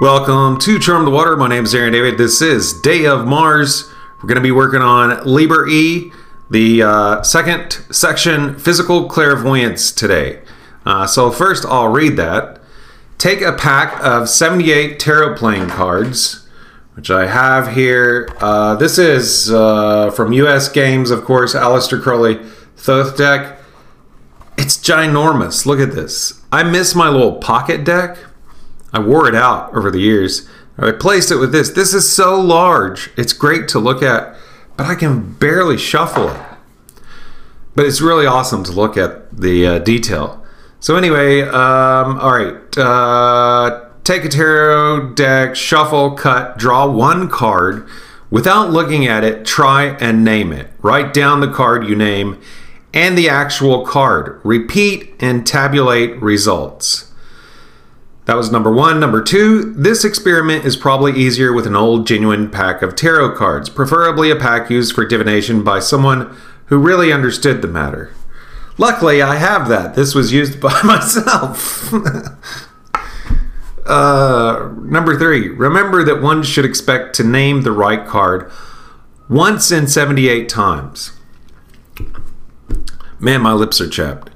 Welcome to Charm the Water. My name is Aaron David. This is Day of Mars. We're going to be working on Liber E, the uh, second section, Physical Clairvoyance today. Uh, so, first, I'll read that. Take a pack of 78 tarot playing cards, which I have here. Uh, this is uh, from US Games, of course, Aleister Crowley Thoth deck. It's ginormous. Look at this. I miss my little pocket deck I wore it out over the years. I replaced it with this. This is so large. It's great to look at, but I can barely shuffle it. But it's really awesome to look at the uh, detail. So anyway, um, all right. Uh, take a tarot deck, shuffle, cut, draw one card. Without looking at it, try and name it. Write down the card you name and the actual card. Repeat and tabulate results. That was number one. Number two, this experiment is probably easier with an old, genuine pack of tarot cards, preferably a pack used for divination by someone who really understood the matter. Luckily, I have that. This was used by myself. uh, number three, remember that one should expect to name the right card once in 78 times. Man, my lips are chapped.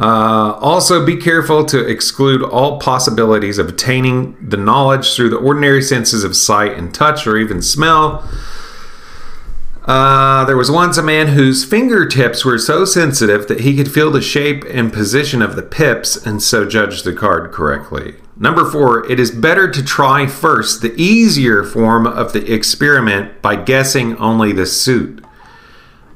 Uh, also, be careful to exclude all possibilities of attaining the knowledge through the ordinary senses of sight and touch or even smell. Uh, there was once a man whose fingertips were so sensitive that he could feel the shape and position of the pips and so judge the card correctly. Number four, it is better to try first the easier form of the experiment by guessing only the suit.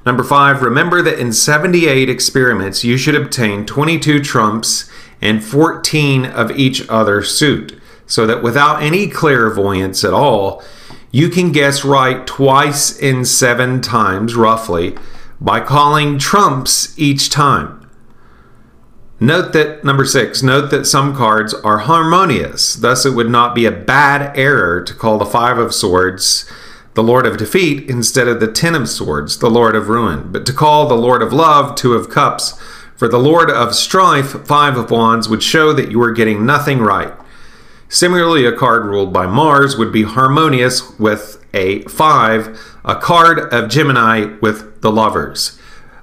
Number five, remember that in 78 experiments, you should obtain 22 trumps and 14 of each other suit, so that without any clairvoyance at all, you can guess right twice in seven times, roughly, by calling trumps each time. Note that, number six, note that some cards are harmonious, thus, it would not be a bad error to call the Five of Swords the Lord of Defeat instead of the Ten of Swords, the Lord of Ruin, but to call the Lord of Love Two of Cups, for the Lord of Strife Five of Wands would show that you are getting nothing right. Similarly, a card ruled by Mars would be harmonious with a five, a card of Gemini with the lovers.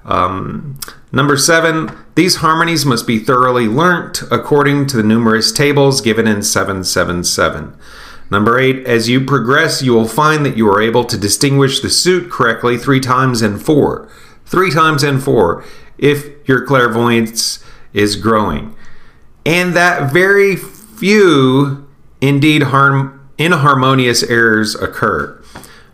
Um, number seven, these harmonies must be thoroughly learnt according to the numerous tables given in 777. Number eight, as you progress, you will find that you are able to distinguish the suit correctly three times in four. Three times in four, if your clairvoyance is growing. And that very few, indeed, harm, inharmonious errors occur.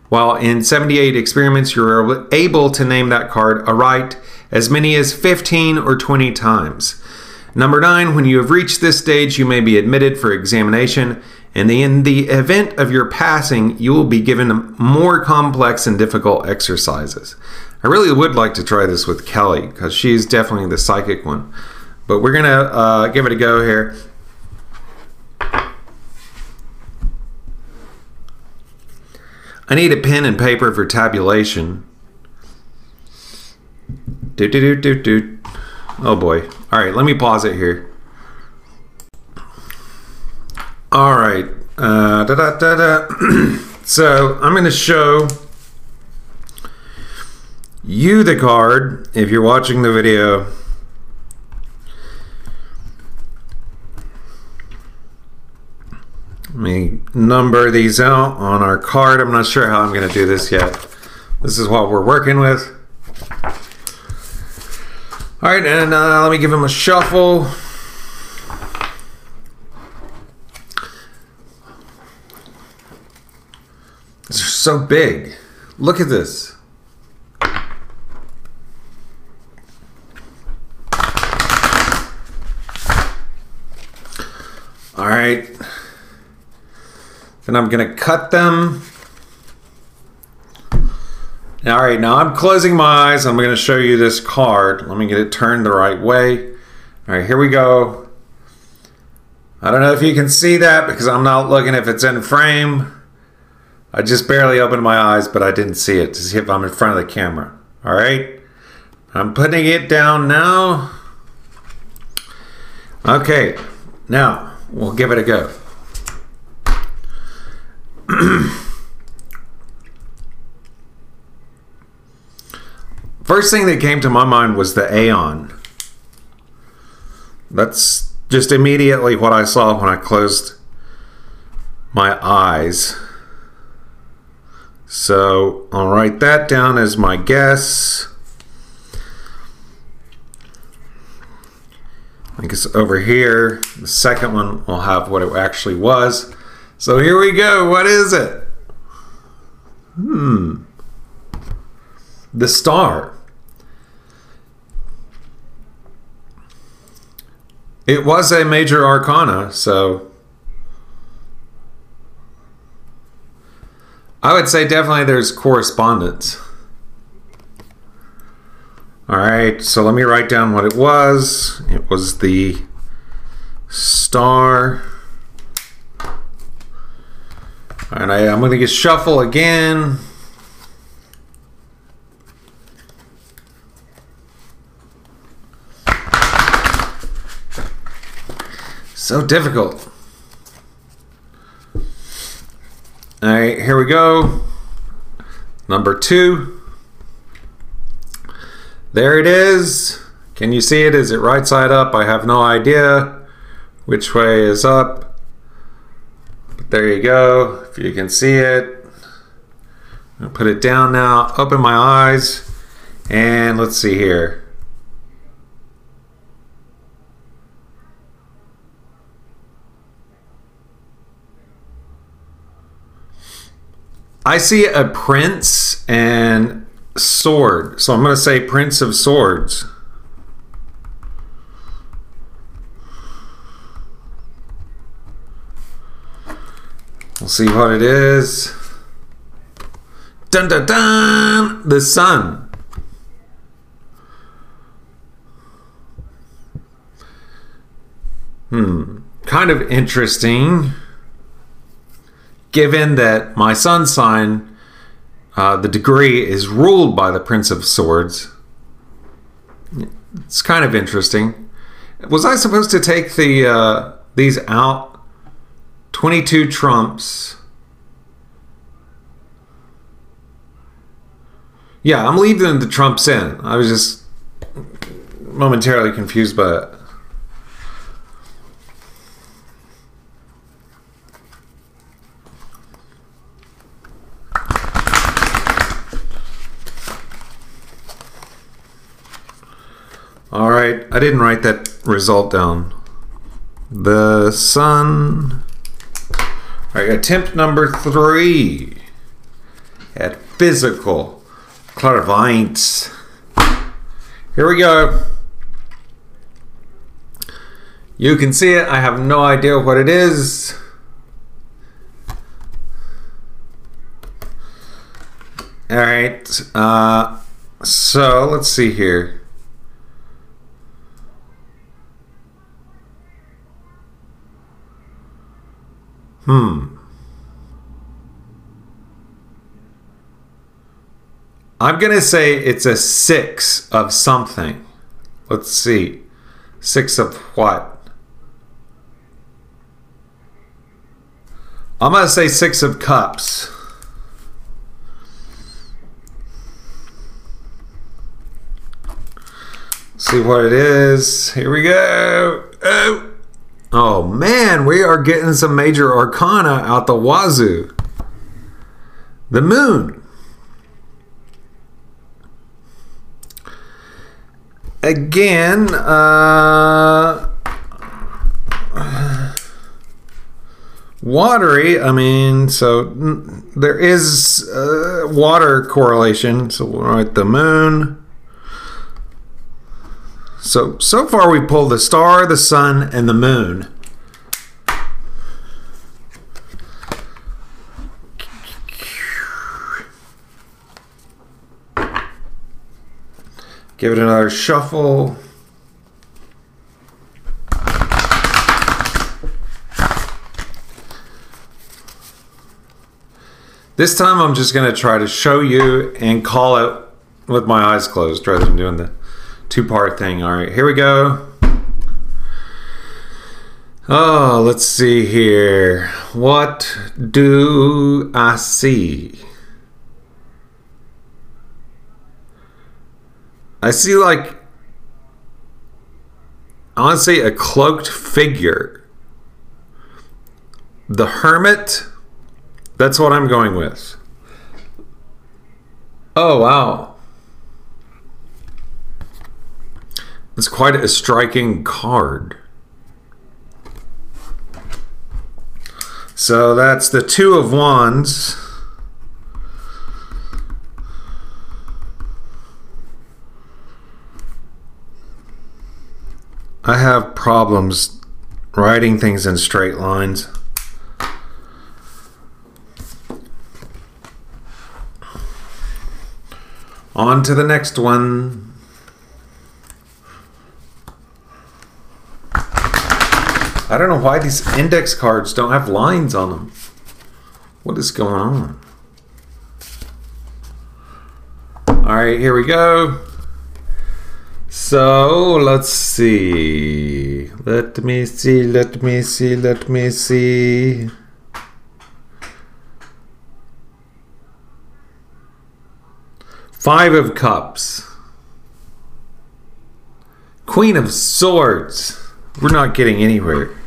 While in 78 experiments, you're able to name that card aright as many as 15 or 20 times. Number nine, when you have reached this stage, you may be admitted for examination and in the event of your passing, you will be given more complex and difficult exercises. I really would like to try this with Kelly because she's definitely the psychic one. But we're going to uh, give it a go here. I need a pen and paper for tabulation. Do do do do do. Oh boy. All right, let me pause it here. All right. Uh, da, da, da, so I'm going to show you the card if you're watching the video. Let me number these out on our card. I'm not sure how I'm going to do this yet. This is what we're working with. All right, and uh, let me give him a shuffle. So big. Look at this. All right. Then I'm going to cut them. All right, now I'm closing my eyes. I'm going to show you this card. Let me get it turned the right way. All right, here we go. I don't know if you can see that because I'm not looking if it's in frame. I just barely opened my eyes, but I didn't see it to see if I'm in front of the camera. All right. I'm putting it down now. Okay. Now, we'll give it a go. First thing that came to my mind was the Aeon. That's just immediately what I saw when I closed my eyes. So I'll write that down as my guess. I guess over here, the second one will have what it actually was. So here we go. What is it? Hmm. The star. It was a major arcana, so I would say definitely there's correspondence. All right, so let me write down what it was. It was the star. And I, I'm going to get shuffle again. So difficult. All right, here we go. Number two. There it is. Can you see it? Is it right side up? I have no idea which way is up. But there you go. If you can see it. I'll put it down now. Open my eyes. And let's see here. I see a prince and sword. So I'm going to say Prince of Swords. We'll see what it is. Dun dun dun! The sun. Hmm. Kind of interesting given that my sun sign, uh, the degree, is ruled by the Prince of Swords. It's kind of interesting. Was I supposed to take the uh, these out? Twenty-two trumps. Yeah, I'm leaving the trumps in. I was just momentarily confused by it. All right, I didn't write that result down. The sun. All right, attempt number three at physical clairvoyance. Here we go. You can see it. I have no idea what it is. All right. Uh, so let's see here. Hmm. I'm going to say it's a six of something. Let's see. Six of what? I'm going to say six of cups. See what it is. Here we go. Oh. Oh man, we are getting some major arcana out the wazoo. The moon. Again, uh, watery. I mean, so there is uh, water correlation. So we'll write the moon. So, so far we pulled the star, the sun, and the moon. Give it another shuffle. This time I'm just going to try to show you and call it with my eyes closed rather than doing the two part thing. All right, here we go. Oh, let's see here. What do I see? I see like I want to say a cloaked figure. The hermit. That's what I'm going with. Oh wow. It's quite a striking card. So that's the two of wands. I have problems writing things in straight lines. On to the next one. I don't know why these index cards don't have lines on them. What is going on? All right, here we go. So let's see. Let me see, let me see, let me see. Five of Cups. Queen of Swords. We're not getting anywhere.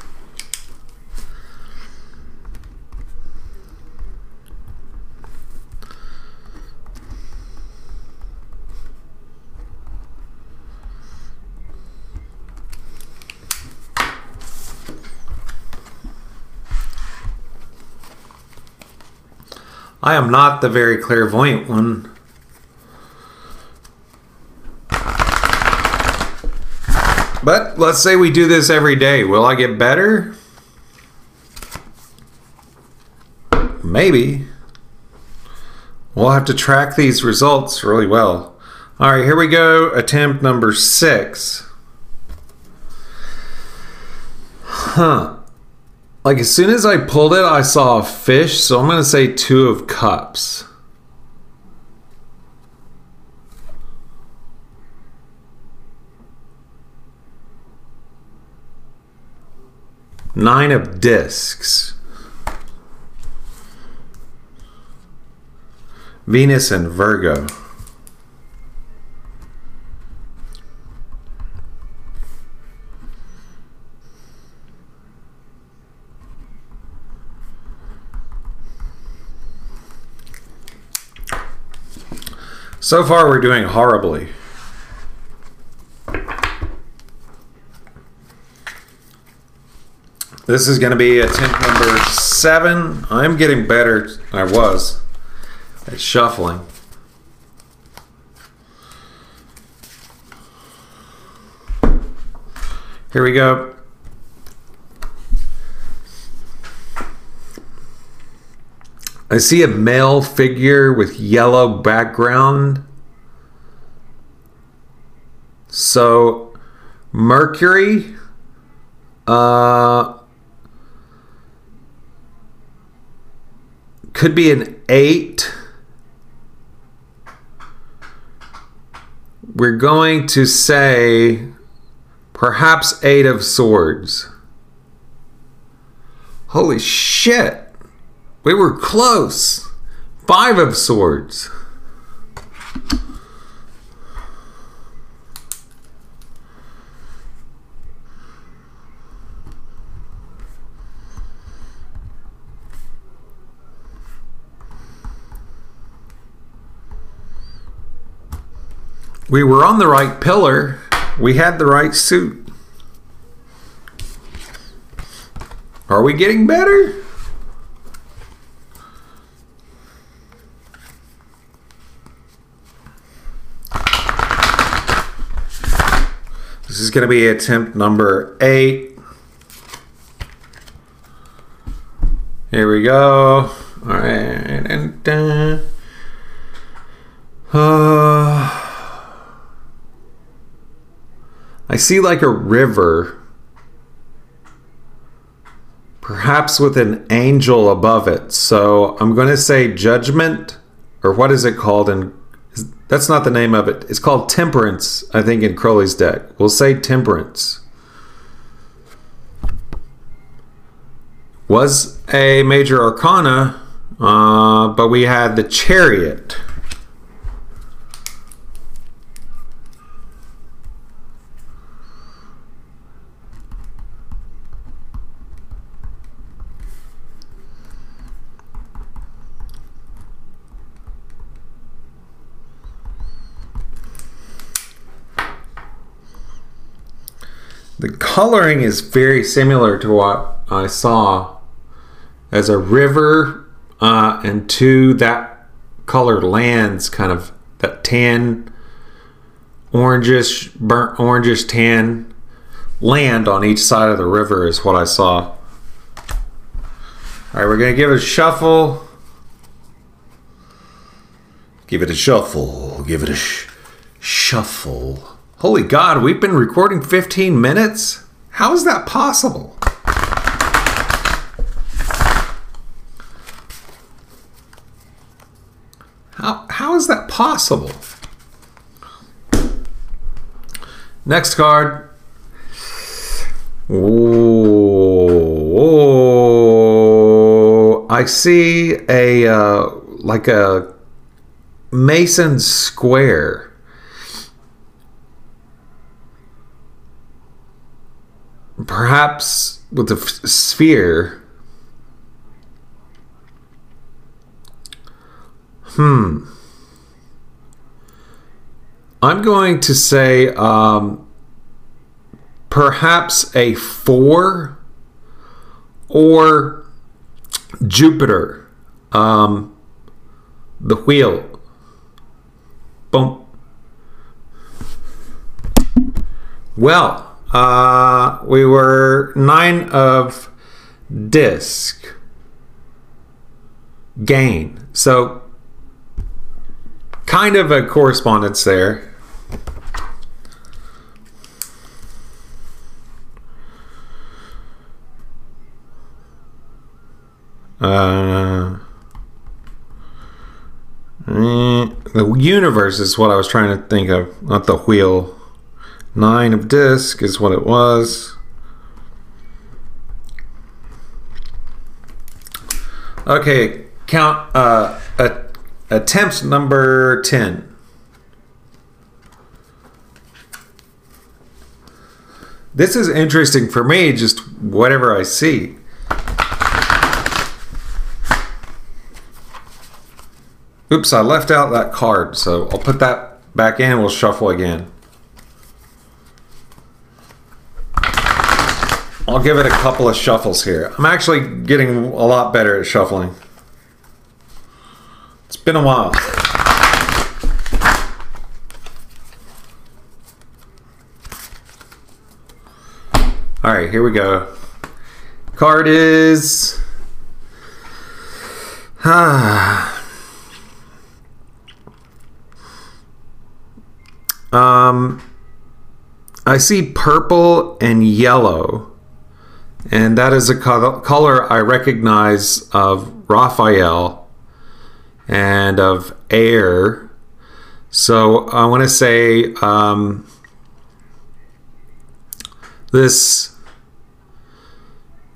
I am not the very clairvoyant one. But let's say we do this every day. Will I get better? Maybe. We'll have to track these results really well. All right, here we go. Attempt number six. Huh. Like as soon as I pulled it, I saw a fish, so I'm to say two of cups. Nine of discs. Venus and Virgo. So far, we're doing horribly. This is going to be attempt number seven. I'm getting better. I was at shuffling. Here we go. I see a male figure with yellow background. So, Mercury, uh, could be an eight. We're going to say perhaps eight of swords. Holy shit. We were close. Five of swords. We were on the right pillar. We had the right suit. Are we getting better? Going to be attempt number eight. Here we go. All right. And, uh, uh, I see like a river, perhaps with an angel above it. So I'm going to say judgment, or what is it called in that's not the name of it. It's called Temperance, I think, in Crowley's deck. We'll say Temperance. was a major arcana, uh, but we had the chariot. The coloring is very similar to what I saw as a river uh, and two that color lands kind of that tan orangish burnt orangish tan land on each side of the river is what I saw. All right, we're gonna give it a shuffle. Give it a shuffle. Give it a sh- shuffle. Holy God, we've been recording 15 minutes? How is that possible? How, how is that possible? Next card. Oh, I see a uh, like a Mason square. Perhaps with a f- sphere. Hmm. I'm going to say um, perhaps a four or Jupiter. Um, the wheel. Boom. Well, uh, we were nine of disc gain. So, kind of a correspondence there. Uh, mm, the universe is what I was trying to think of, not the wheel. Nine of disc is what it was. Okay, count uh, a, attempt number 10. This is interesting for me, just whatever I see. Oops, I left out that card, so I'll put that back in we'll shuffle again. I'll give it a couple of shuffles here. I'm actually getting a lot better at shuffling. It's been a while. All right, here we go. Card is. Ah. Um, I see purple and yellow, and that is a co- color I recognize of Raphael and of air. So I want to say um, this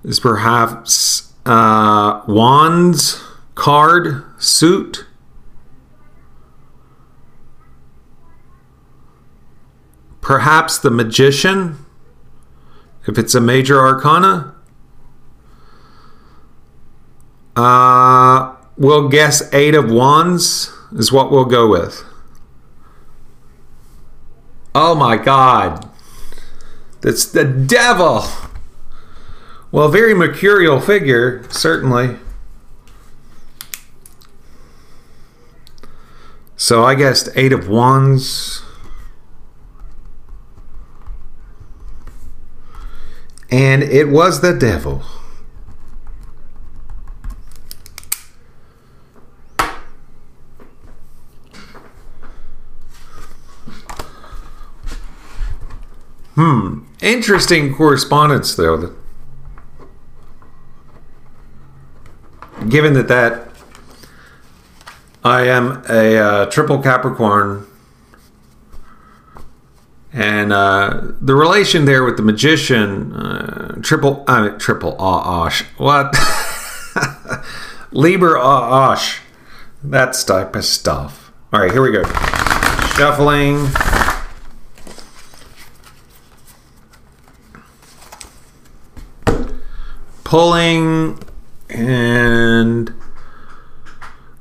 is perhaps uh, Wands card suit. Perhaps the magician, if it's a major arcana. Uh, we'll guess eight of wands is what we'll go with. Oh my god. That's the devil. Well, very mercurial figure, certainly. So I guessed eight of wands. And it was the devil. Hmm. Interesting correspondence, though. Given that that I am a uh, triple Capricorn, And uh, the relation there with the magician, uh, triple, I mean, triple ah osh, what? Liber ah osh, that type of stuff. All right, here we go. Shuffling. Pulling. And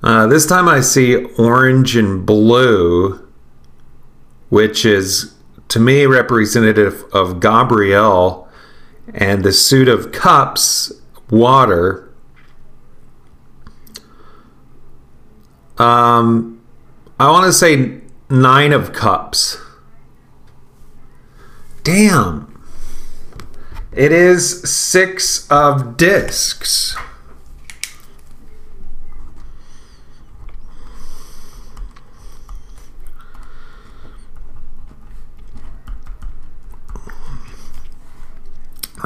uh, this time I see orange and blue, which is to me representative of Gabriel and the suit of cups, water. Um, I want to say nine of cups. Damn. It is six of discs.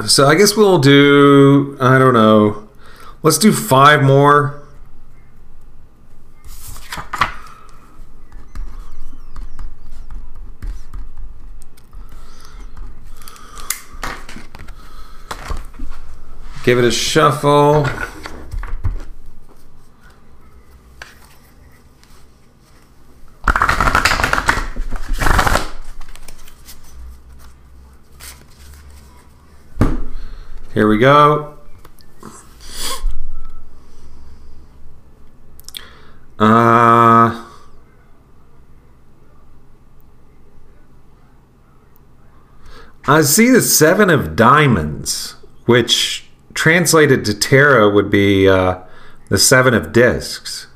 So I guess we'll do, I don't know, let's do five more. Give it a shuffle. Go. Uh, I see the seven of diamonds, which translated to tarot would be uh, the seven of discs.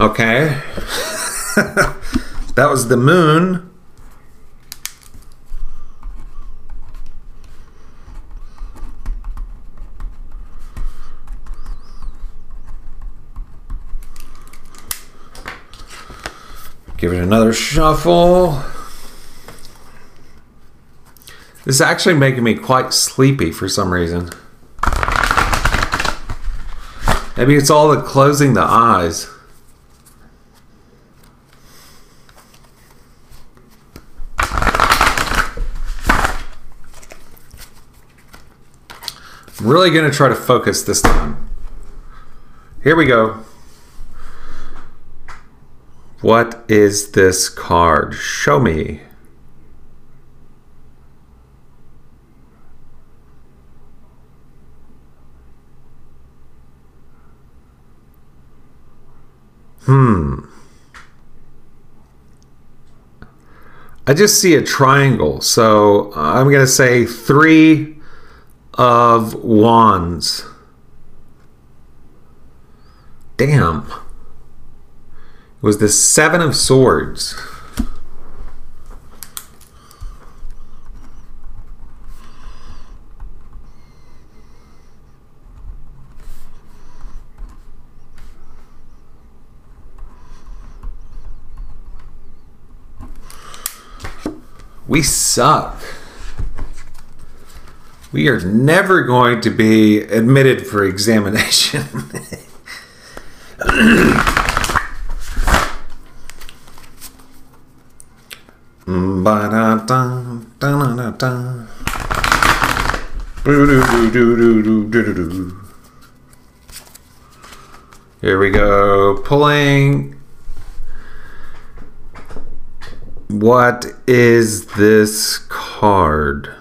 Okay. that was the moon. Give it another shuffle. This is actually making me quite sleepy for some reason. Maybe it's all the closing the eyes. I'm really going to try to focus this time. Here we go. What is this card? Show me. Hmm. I just see a triangle, so I'm going to say three of wands. Damn was the Seven of Swords. We suck. We are never going to be admitted for examination. Ba da da da da da. Here we go. Pulling. What is this card?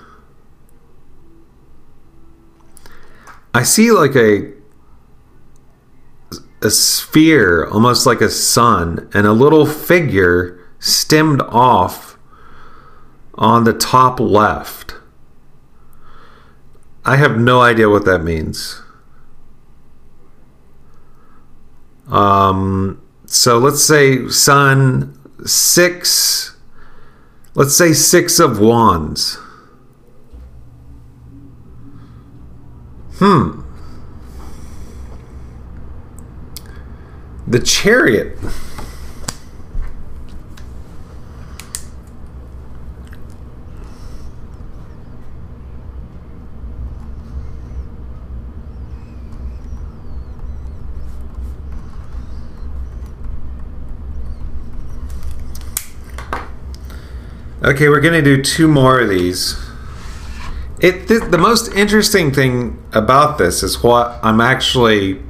I see like a a sphere, almost like a sun, and a little figure stemmed off on the top left. I have no idea what that means. Um, so let's say sun six. Let's say six of wands. Hmm. The chariot. Okay, we're going to do two more of these. It th- the most interesting thing about this is what I'm actually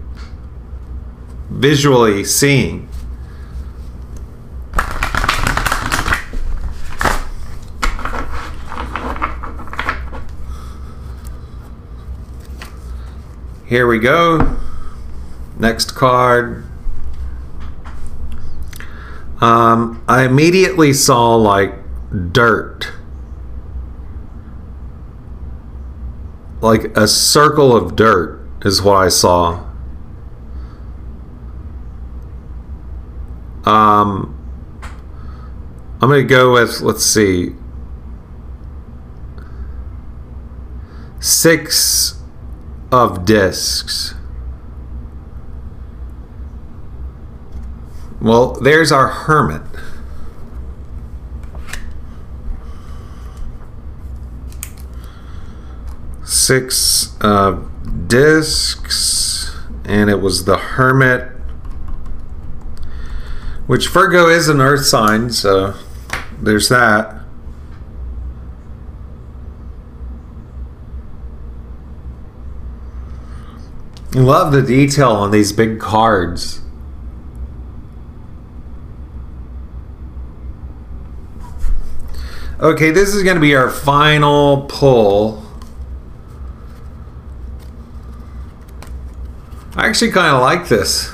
visually seeing. Here we go. Next card. Um, I immediately saw like dirt. Like a circle of dirt is what I saw. Um, I'm going to go with, let's see, six of discs. Well, there's our hermit. Six uh, discs, and it was the hermit, which Virgo is an earth sign, so there's that. Love the detail on these big cards. Okay, this is going to be our final pull. I actually kind of like this.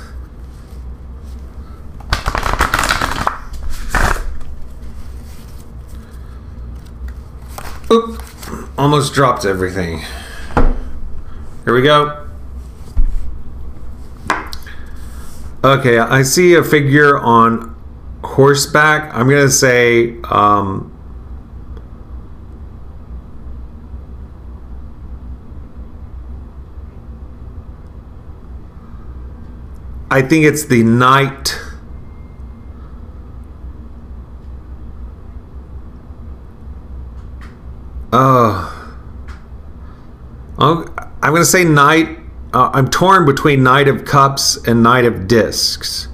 Oop, almost dropped everything. Here we go. Okay, I see a figure on horseback. I'm to say um, I think it's the knight. Uh, I'm going to say knight. Uh, I'm torn between Knight of Cups and Knight of Discs.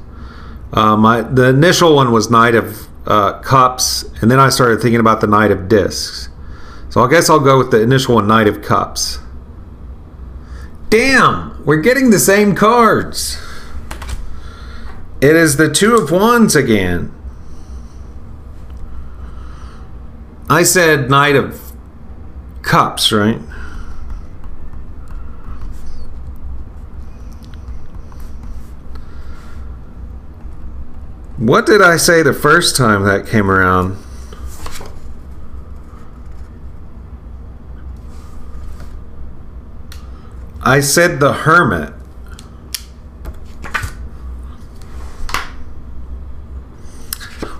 Uh, my, the initial one was Knight of uh, Cups, and then I started thinking about the Knight of Discs. So I guess I'll go with the initial one, Knight of Cups. Damn, we're getting the same cards. It is the Two of Wands again. I said Knight of Cups, right? What did I say the first time that came around? I said the Hermit.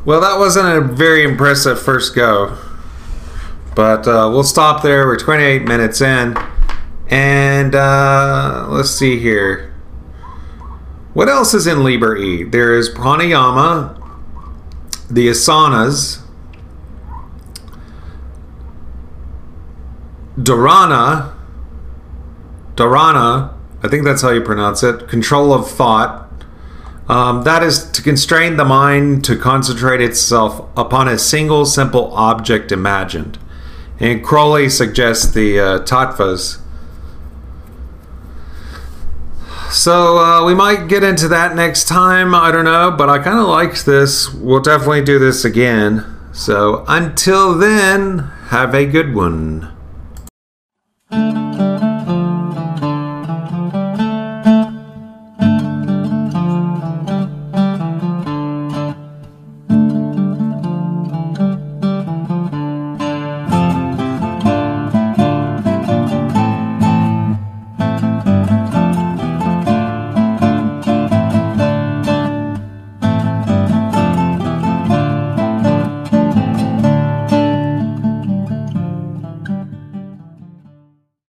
Well, that wasn't a very impressive first go. But uh, we'll stop there. We're 28 minutes in. And uh, let's see here. What else is in Liber E? There is pranayama, the asanas, dharana, dharana, I think that's how you pronounce it, control of thought, um, that is to constrain the mind to concentrate itself upon a single simple object imagined. And Crowley suggests the uh, tattvas. So uh, we might get into that next time. I don't know, but I kind of liked this. We'll definitely do this again. So until then, have a good one.